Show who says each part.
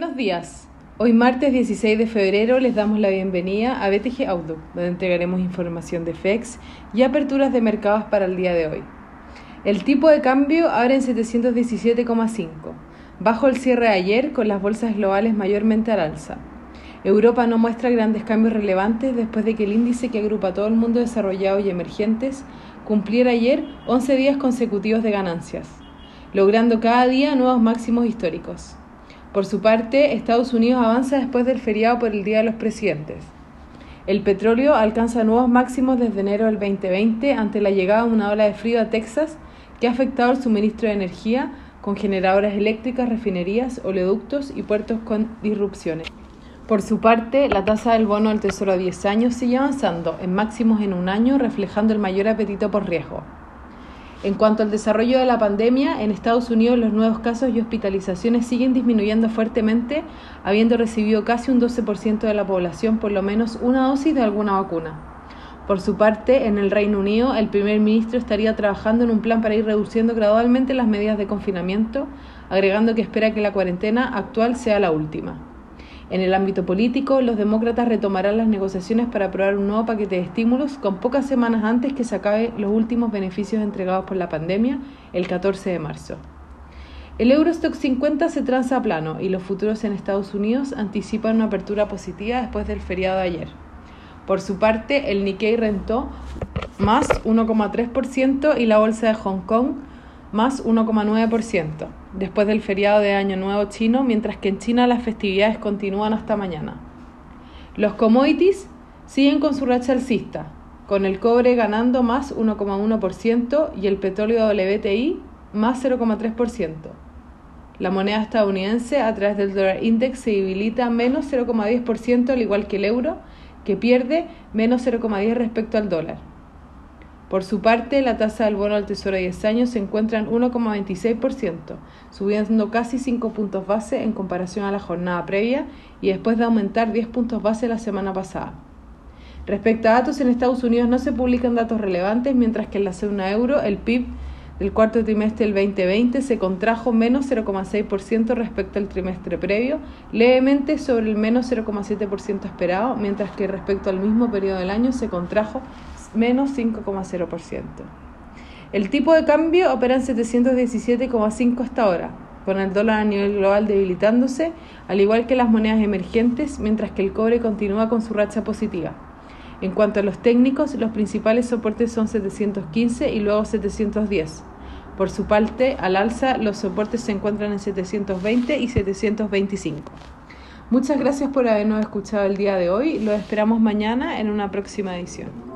Speaker 1: Buenos días. Hoy martes 16 de febrero les damos la bienvenida a BTG Auto, donde entregaremos información de FEX y aperturas de mercados para el día de hoy. El tipo de cambio abre en 717,5, bajo el cierre de ayer con las bolsas globales mayormente al alza. Europa no muestra grandes cambios relevantes después de que el índice que agrupa a todo el mundo desarrollado y emergentes cumpliera ayer 11 días consecutivos de ganancias, logrando cada día nuevos máximos históricos. Por su parte, Estados Unidos avanza después del feriado por el Día de los Presidentes. El petróleo alcanza nuevos máximos desde enero del 2020 ante la llegada de una ola de frío a Texas que ha afectado el suministro de energía con generadoras eléctricas, refinerías, oleoductos y puertos con disrupciones. Por su parte, la tasa del bono del Tesoro a 10 años sigue avanzando en máximos en un año, reflejando el mayor apetito por riesgo. En cuanto al desarrollo de la pandemia, en Estados Unidos los nuevos casos y hospitalizaciones siguen disminuyendo fuertemente, habiendo recibido casi un 12% de la población por lo menos una dosis de alguna vacuna. Por su parte, en el Reino Unido, el primer ministro estaría trabajando en un plan para ir reduciendo gradualmente las medidas de confinamiento, agregando que espera que la cuarentena actual sea la última. En el ámbito político, los demócratas retomarán las negociaciones para aprobar un nuevo paquete de estímulos con pocas semanas antes que se acabe los últimos beneficios entregados por la pandemia, el 14 de marzo. El Eurostock 50 se transa a plano y los futuros en Estados Unidos anticipan una apertura positiva después del feriado de ayer. Por su parte, el Nikkei rentó más 1,3% y la bolsa de Hong Kong más 1,9%, después del feriado de Año Nuevo chino, mientras que en China las festividades continúan hasta mañana. Los commodities siguen con su racha alcista, con el cobre ganando más 1,1% y el petróleo WTI más 0,3%. La moneda estadounidense a través del dólar index se debilita menos 0,10% al igual que el euro, que pierde menos 0,10 respecto al dólar. Por su parte, la tasa del bono al Tesoro de 10 años se encuentra en 1,26%, subiendo casi 5 puntos base en comparación a la jornada previa y después de aumentar 10 puntos base la semana pasada. Respecto a datos, en Estados Unidos no se publican datos relevantes, mientras que en la zona euro el PIB del cuarto trimestre del 2020 se contrajo menos 0,6% respecto al trimestre previo, levemente sobre el menos 0,7% esperado, mientras que respecto al mismo periodo del año se contrajo menos 5,0%. El tipo de cambio opera en 717,5 hasta ahora, con el dólar a nivel global debilitándose, al igual que las monedas emergentes, mientras que el cobre continúa con su racha positiva. En cuanto a los técnicos, los principales soportes son 715 y luego 710. Por su parte, al alza, los soportes se encuentran en 720 y 725. Muchas gracias por habernos escuchado el día de hoy. Lo esperamos mañana en una próxima edición.